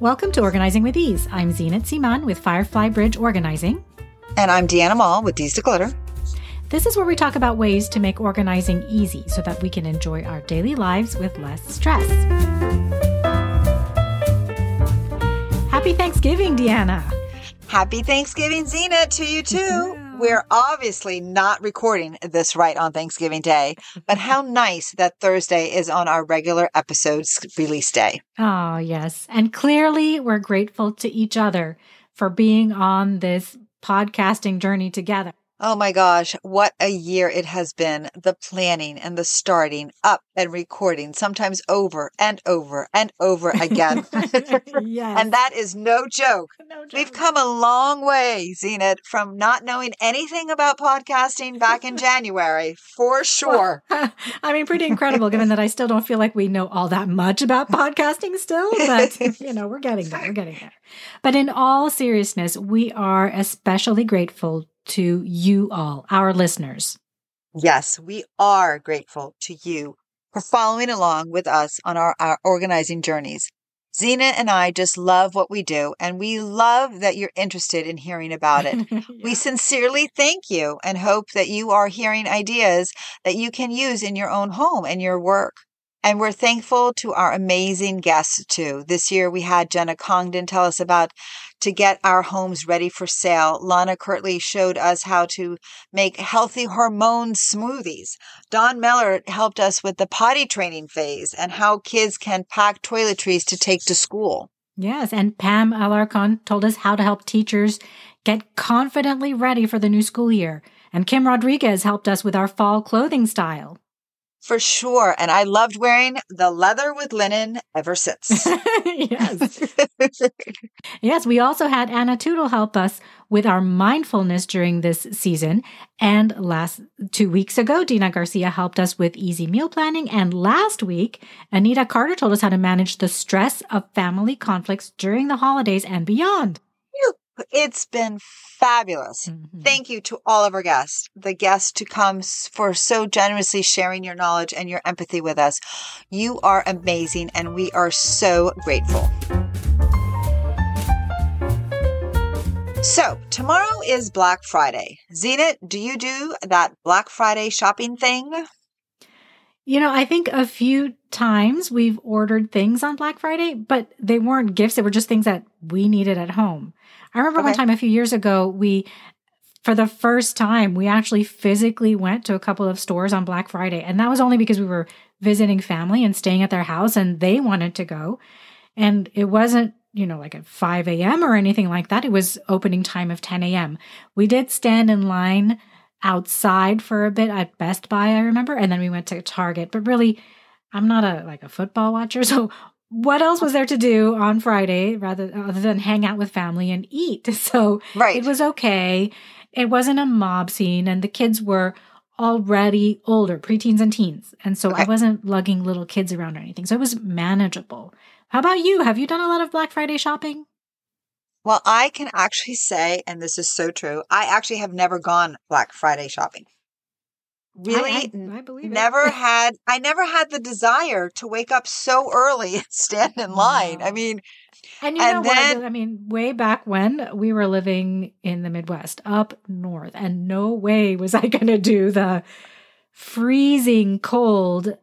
Welcome to Organizing with Ease. I'm Zeenat Siman with Firefly Bridge Organizing. And I'm Diana Mall with DS Declutter. This is where we talk about ways to make organizing easy so that we can enjoy our daily lives with less stress. Happy Thanksgiving, Diana. Happy Thanksgiving, Zena, to you too. We're obviously not recording this right on Thanksgiving Day, but how nice that Thursday is on our regular episode's release day. Oh, yes. And clearly, we're grateful to each other for being on this podcasting journey together. Oh my gosh, what a year it has been. The planning and the starting up and recording, sometimes over and over and over again. yes. and that is no joke. No joke. We've come a long way, Zeenat, from not knowing anything about podcasting back in January, for sure. I mean, pretty incredible given that I still don't feel like we know all that much about podcasting still, but you know, we're getting there. We're getting there. But in all seriousness, we are especially grateful to you all, our listeners. Yes, we are grateful to you for following along with us on our, our organizing journeys. Zena and I just love what we do, and we love that you're interested in hearing about it. We sincerely thank you and hope that you are hearing ideas that you can use in your own home and your work. And we're thankful to our amazing guests too. This year we had Jenna Congdon tell us about to get our homes ready for sale. Lana Kirtley showed us how to make healthy hormone smoothies. Don Meller helped us with the potty training phase and how kids can pack toiletries to take to school. Yes, and Pam Alarcon told us how to help teachers get confidently ready for the new school year. And Kim Rodriguez helped us with our fall clothing style. For sure. And I loved wearing the leather with linen ever since. yes. yes, we also had Anna Tootle help us with our mindfulness during this season. And last two weeks ago, Dina Garcia helped us with easy meal planning. And last week, Anita Carter told us how to manage the stress of family conflicts during the holidays and beyond. It's been fabulous. Mm-hmm. Thank you to all of our guests, the guests to come for so generously sharing your knowledge and your empathy with us. You are amazing, and we are so grateful. So, tomorrow is Black Friday. Zeenat, do you do that Black Friday shopping thing? You know, I think a few times we've ordered things on Black Friday, but they weren't gifts. They were just things that we needed at home. I remember okay. one time a few years ago, we, for the first time, we actually physically went to a couple of stores on Black Friday. And that was only because we were visiting family and staying at their house and they wanted to go. And it wasn't, you know, like at 5 a.m. or anything like that. It was opening time of 10 a.m. We did stand in line outside for a bit at Best Buy, I remember. And then we went to Target. But really, I'm not a like a football watcher, so what else was there to do on Friday rather other than hang out with family and eat? So right. it was okay. It wasn't a mob scene, and the kids were already older, preteens and teens, and so okay. I wasn't lugging little kids around or anything. So it was manageable. How about you? Have you done a lot of Black Friday shopping? Well, I can actually say, and this is so true, I actually have never gone Black Friday shopping really I, I, I believe never it. had I never had the desire to wake up so early and stand in line. No. I mean and you and know then, what? I mean, way back when we were living in the Midwest, up north, and no way was I going to do the freezing cold.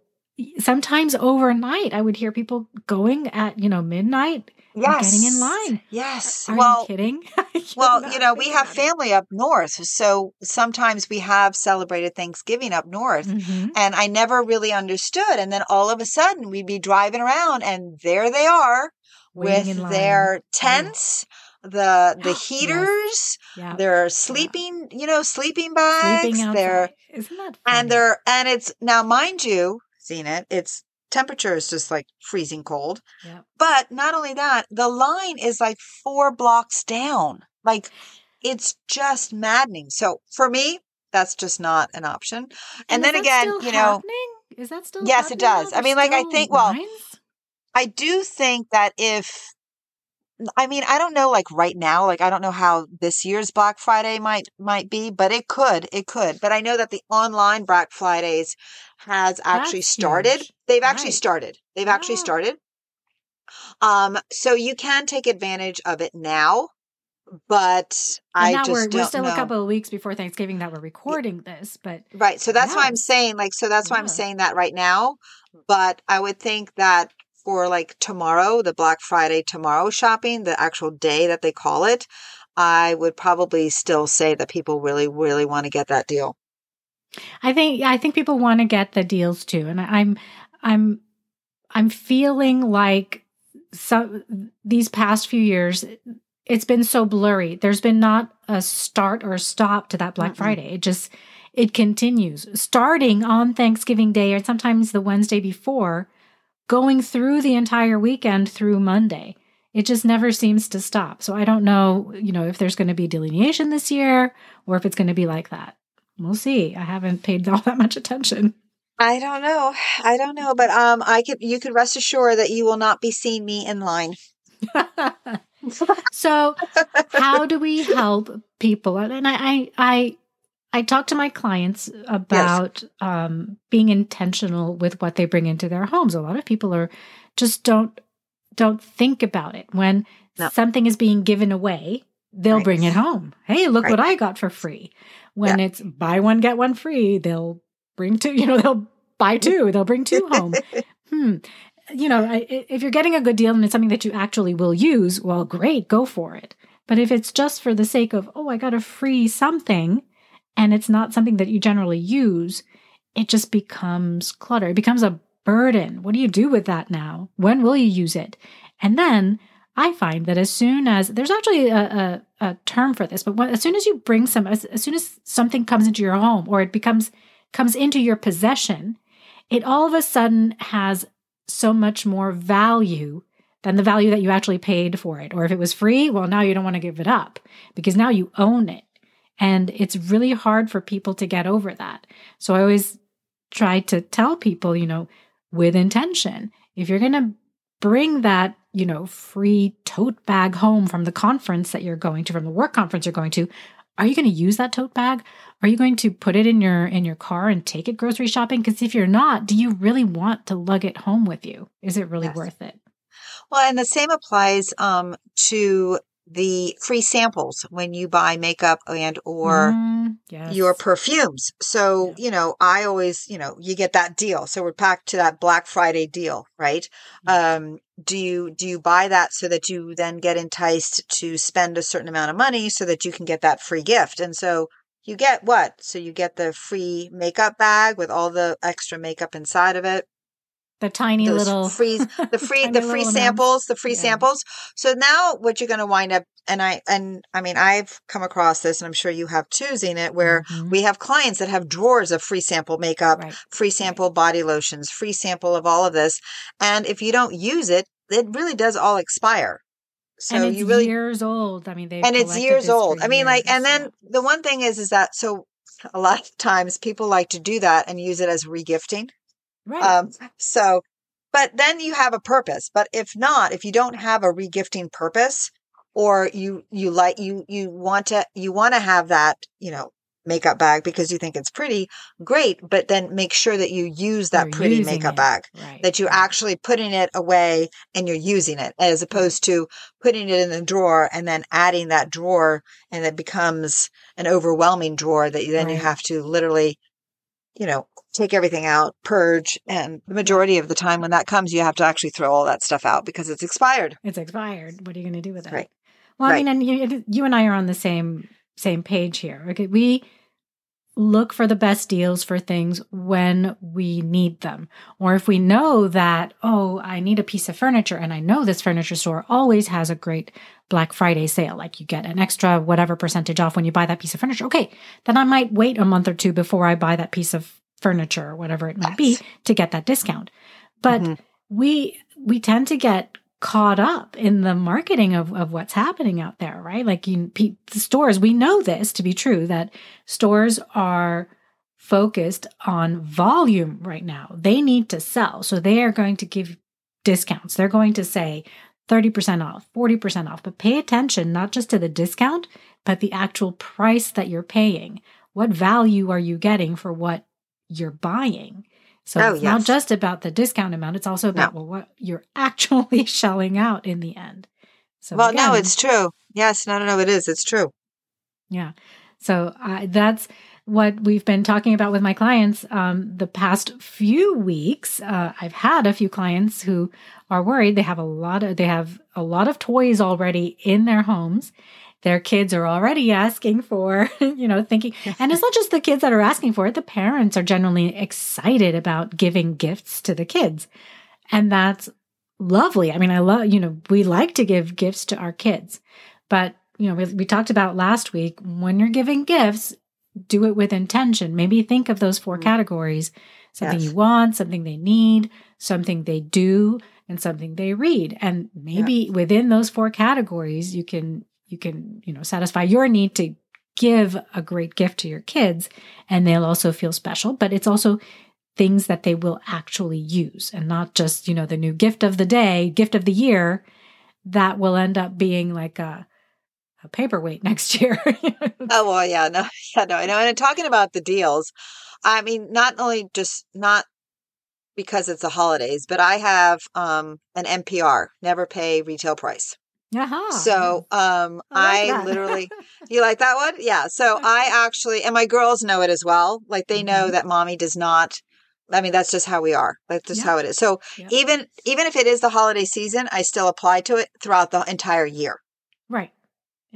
Sometimes overnight, I would hear people going at you know midnight yes. getting in line. Yes. Are well, you kidding? well, you know, we have family up north. So sometimes we have celebrated Thanksgiving up north. Mm-hmm. And I never really understood. And then all of a sudden we'd be driving around and there they are Waiting with their tents. The the heaters, yes. yeah. they're sleeping, yeah. you know, sleeping bags. Sleeping they're isn't that funny? and they're and it's now mind you, seen it. It's temperature is just like freezing cold. Yep. But not only that, the line is like four blocks down. Like it's just maddening. So for me, that's just not an option. And, and then again, you know, happening? is that still? Yes, it does. I mean, like I think. Lines? Well, I do think that if I mean, I don't know like right now, like I don't know how this year's Black Friday might might be, but it could, it could. But I know that the online Black Fridays has actually That's started. huge. They've actually Right. started. They've actually Ah. started. Um, so you can take advantage of it now, but And I just we're we're still know. a couple of weeks before Thanksgiving that we're recording this, but Right. So that's why I'm saying, like, so that's why I'm saying that right now. But I would think that for like tomorrow, the Black Friday tomorrow shopping, the actual day that they call it, I would probably still say that people really, really want to get that deal. I think I think people want to get the deals too, and I'm I'm I'm feeling like some these past few years it's been so blurry. There's been not a start or a stop to that Black Mm-mm. Friday. It just it continues starting on Thanksgiving Day or sometimes the Wednesday before, going through the entire weekend through Monday. It just never seems to stop. So I don't know, you know, if there's going to be delineation this year or if it's going to be like that. We'll see. I haven't paid all that much attention. I don't know. I don't know, but um, I could. You could rest assured that you will not be seeing me in line. so how do we help people and I, I i i talk to my clients about um being intentional with what they bring into their homes a lot of people are just don't don't think about it when No. something is being given away they'll Right. bring it home hey look Right. what i got for free when it's buy one get one free they'll bring two you know they'll buy two they'll bring two home hmm you know, i- if you're getting a good deal and it's something that you actually will use, well, great, go for it. But if it's just for the sake of, oh, I got a free something, and it's not something that you generally use, it just becomes clutter. It becomes a burden. What do you do with that now? When will you use it? And then I find that as soon as there's actually a, a, a term for this, but when, as soon as you bring some, as, as soon as something comes into your home or it becomes comes into your possession, it all of a sudden has so much more value than the value that you actually paid for it. Or if it was free, well, now you don't want to give it up because now you own it. And it's really hard for people to get over that. So I always try to tell people, you know, with intention, if you're going to bring that, you know, free tote bag home from the conference that you're going to, from the work conference you're going to, are you going to use that tote bag? Are you going to put it in your in your car and take it grocery shopping? Because if you're not, do you really want to lug it home with you? Is it really Yes. worth it? Well, and the same applies um, to the free samples when you buy makeup and or Mm, yes. your perfumes. So, Yeah. you know, I always, you know, you get that deal. So we're back to that Black Friday deal, right? Um, do you do you buy that so that you then get enticed to spend a certain amount of money so that you can get that free gift? And so you get what? So you get the free makeup bag with all the extra makeup inside of it the tiny little free the free the free samples the free Yeah. samples so now what you're going to wind up and i and i mean i've come across this and i'm sure you have too Zeenat, where Mhm. we have clients that have drawers of free sample makeup Right. free sample body lotions free sample of all of this and if you don't use it it really does all expire so and it's you really years old. I mean, they and it's years old i mean like and then yeah. the one thing is is that so a lot of times people like to do that and use it as regifting right. um, so, but then you have a purpose. But if not, if you don't have a regifting purpose, or you you like you you want to you want to have that you know makeup bag because you think it's pretty, great. But then make sure that you use that You're pretty makeup it. bag. right. That you're right. actually putting it away and you're using it, as opposed to putting it in the drawer and then adding that drawer, and it becomes an overwhelming drawer that you, then you have to literally you know, take everything out, purge, and the majority of the time when that comes, you have to actually throw all that stuff out because it's expired. it's expired. What are you going to do with it? Right. Well, I mean, and you, you and I are on the same same page here. Okay, we look for the best deals for things when we need them, or if we know that oh, I need a piece of furniture, and I know this furniture store always has a great Black Friday sale, like you get an extra whatever percentage off when you buy that piece of furniture. Okay, then I might wait a month or two before I buy that piece of furniture or whatever it might be to get that discount. But Mhm. we we tend to get caught up in the marketing of, of what's happening out there, right? Like you, pe- the stores, we know this to be true that stores are focused on volume right now. They need to sell. So they are going to give discounts. They're going to say 30% off, 40% off, but pay attention not just to the discount, but the actual price that you're paying. What value are you getting for what you're buying? So Oh, it's not just about the discount amount, it's also about well, what you're actually shelling out in the end. So well, no, it's true. Yes, no, no, no, it is. It's true. Yeah. So uh, that's what we've been talking about with my clients um, the past few weeks. Uh, I've had a few clients who are worried. They have a lot of they have a lot of toys already in their homes. Their kids are already asking for, you know, thinking, and it's not just the kids that are asking for it. The parents are generally excited about giving gifts to the kids, and that's lovely. I mean, I love, you know, we like to give gifts to our kids, but you know, we, we talked about last week when you're giving gifts, do it with intention. Maybe think of those 4 Mm. categories something Yes. you want, something they need, something they do, and something they read. And maybe within those four categories, you can, you can, you know, satisfy your need to give a great gift to your kids and they'll also feel special. But it's also things that they will actually use and not just, you know, the new gift of the day, gift of the year that will end up being like a, a paperweight next year. Oh well, yeah, no, yeah, no, I know. And talking about the deals, I mean, not only just not because it's the holidays, but I have um an NPR, never pay retail price. uh-huh. So um I I, like that. literally you like that one? Yeah. So I actually and my girls know it as well. Like they know Mhm. that mommy does not I mean that's just how we are. That's just Yeah. how it is. So Yeah. even even if it is the holiday season, I still apply to it throughout the entire year. right.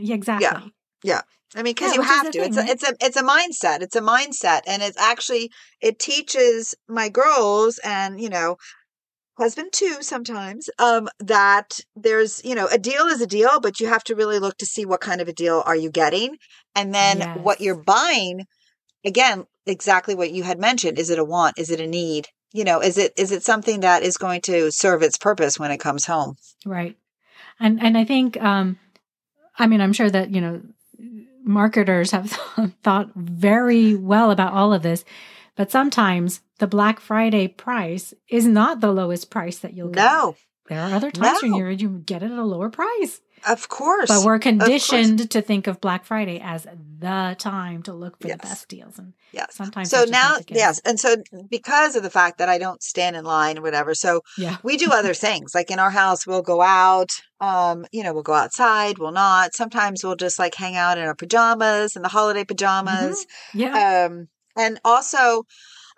Yeah, exactly. Yeah. Yeah. I mean, because Yeah, you have to. It's thing, a, it's a it's a mindset. It's a mindset, and it's actually it teaches my girls and you know husband too sometimes um that there's you know a deal is a deal but you have to really look to see what kind of a deal are you getting and then what you're buying again exactly what you had mentioned is it a want is it a need you know is it is it something that is going to serve its purpose when it comes home Right. And and I think um I mean I'm sure that, you know, marketers have thought very well about all of this, but sometimes the Black Friday price is not the lowest price that you'll get. no There are other times when No. you you get it at a lower price. Of course But we're conditioned to think of Black Friday as the time to look for Yes. the best deals. And yes sometimes so that's just not now yes and so because of the fact that i don't stand in line or whatever so Yeah. we do other things like in our house we'll go out um you know we'll go outside we'll not sometimes we'll just like hang out in our pajamas and the holiday pajamas Yeah. um and also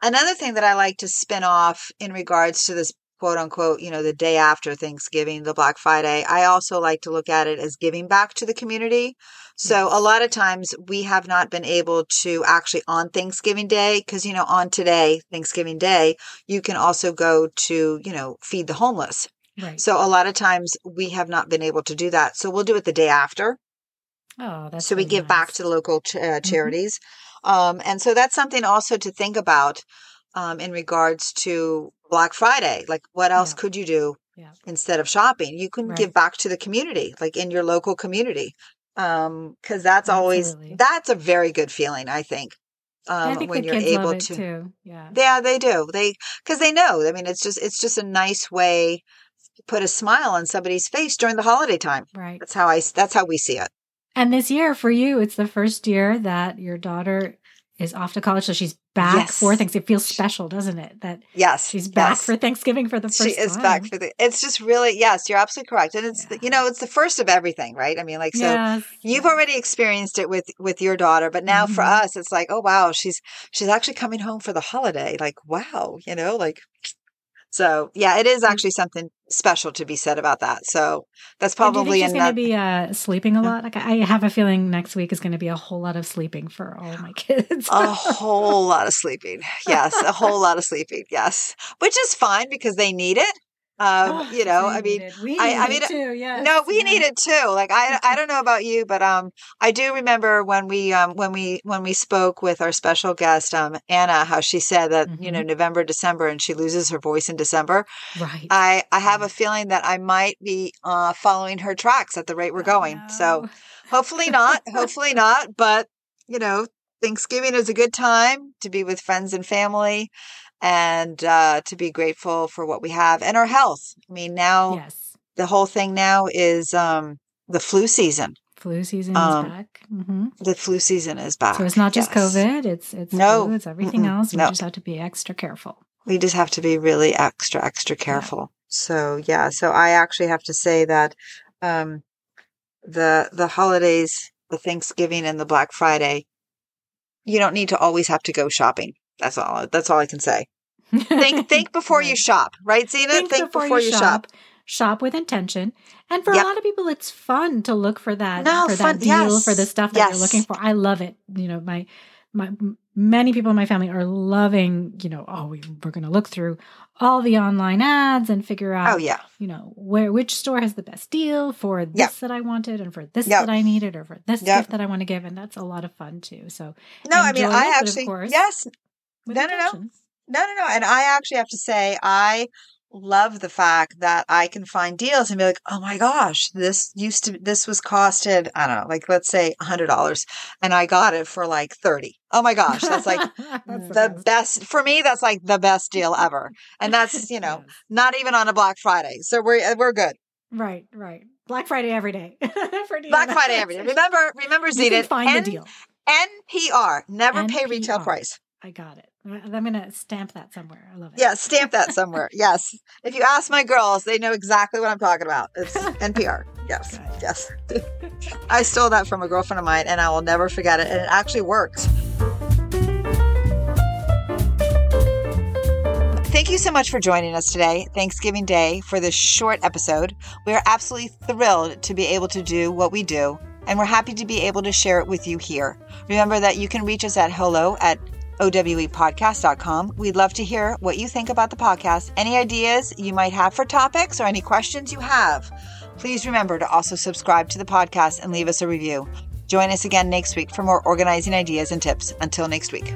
another thing that i like to spin off in regards to this quote unquote you know the day after thanksgiving the black friday i also like to look at it as giving back to the community so a lot of times we have not been able to actually on Thanksgiving Day because you know on today Thanksgiving Day you can also go to you know feed the homeless. right. So a lot of times we have not been able to do that. So we'll do it the day after. oh, that's so we really give back to the local ch- uh, charities. Um, and so that's something also to think about um, in regards to Black Friday. Like what else Yeah. could you do Yeah. instead of shopping? You can Right. give back to the community, like in your local community. Um, cause that's always, Absolutely. that's a very good feeling, I think. I Um, think when you're able to, too. Yeah. yeah, they do. They, cause they know, I mean, it's just, it's just a nice way to put a smile on somebody's face during the holiday time. Right. That's how I. that's how we see it. And this year for you, it's the first year that your daughter is off to college. So she's back for Yes. things. It feels special, doesn't it? That Yes. she's back yes. for Thanksgiving for the first she is time. back for the it's just really yes you're absolutely correct and it's the, you know it's the first of everything right i mean like so Yes. you've already experienced it with with your daughter but now for Mhm. us it's like oh wow she's she's actually coming home for the holiday like wow you know like so yeah it Mm. actually something special to be said about that so that's And do probably going to be uh, sleeping a lot? Like I have a feeling next week is going to be a whole lot of sleeping for all my kids. a whole lot of sleeping yes a whole lot of sleeping yes which is fine because they need it um Oh, you know i mean we I- I need mean, it too. Yes. No, we need it too. Like I, I don't know about you, but um, I do remember when we um when we when we spoke with our special guest um Anna, how she said that you Mm-hmm. know November, December, and she loses her voice in December. Right. I I have a feeling that I might be uh following her tracks at the rate we're going. So hopefully not, hopefully not. But you know, Thanksgiving is a good time to be with friends and family. And uh, to be grateful for what we have and our health. I mean, now yes. the whole thing now is um the flu season. Flu season um, is back. hmm The flu season is back. So it's not just yes. COVID. It's it's No. flu. It's everything else. We No. just have to be extra careful. we just have to be really extra, extra careful. Yeah. So yeah, so I actually have to say that um, the the holidays, the Thanksgiving and the Black Friday, you don't need to always have to go shopping. That's all. That's all I can say. think think before right. you shop, right, Zena? Think, think before, before, you, shop. shop. Shop with intention. And for yep. a lot of people, it's fun to look for that no, for fun, that deal yes. for the stuff that yes. you're looking for. I love it. You know, my my many people in my family are loving, you know, oh, we, are going to look through all the online ads and figure oh, out, oh, yeah. you know, where, which store has the best deal for this yep. that I wanted and for this yep. that I needed or for this gift that I want to give. And that's a lot of fun too. So, no, I mean, I actually, course, yes, no, no, no, no, no, no. And I actually have to say, I love the fact that I can find deals and be like, oh my gosh, this used to, this was costed, I don't know, like let's say a hundred dollars and I got it for like 30. Oh my gosh. That's like that's the best for me. That's like the best deal ever. And that's, you know, yes. not even on a Black Friday. So we're, uh, we're good. Right. Right. Black Friday every day. Black Friday every day. Remember, remember, Zena. Find N- the deal. NPR, never NPR. pay retail price. I got it. I'm going to stamp that somewhere. I love it. Yeah, stamp that somewhere. yes. If you ask my girls, they know exactly what I'm talking about. It's NPR. Yes. Yes. I stole that from a girlfriend of mine and I will never forget it. And it actually works. Thank you so much for joining us today, Thanksgiving Day, for this short episode. We are absolutely thrilled to be able to do what we do, and we're happy to be able to share it with you here. Remember that you can reach us at hello at owepodcast.com. We'd love to hear what you think about the podcast, any ideas you might have for topics, or any questions you have. Please remember to also subscribe to the podcast and leave us a review. Join us again next week for more organizing ideas and tips. Until next week.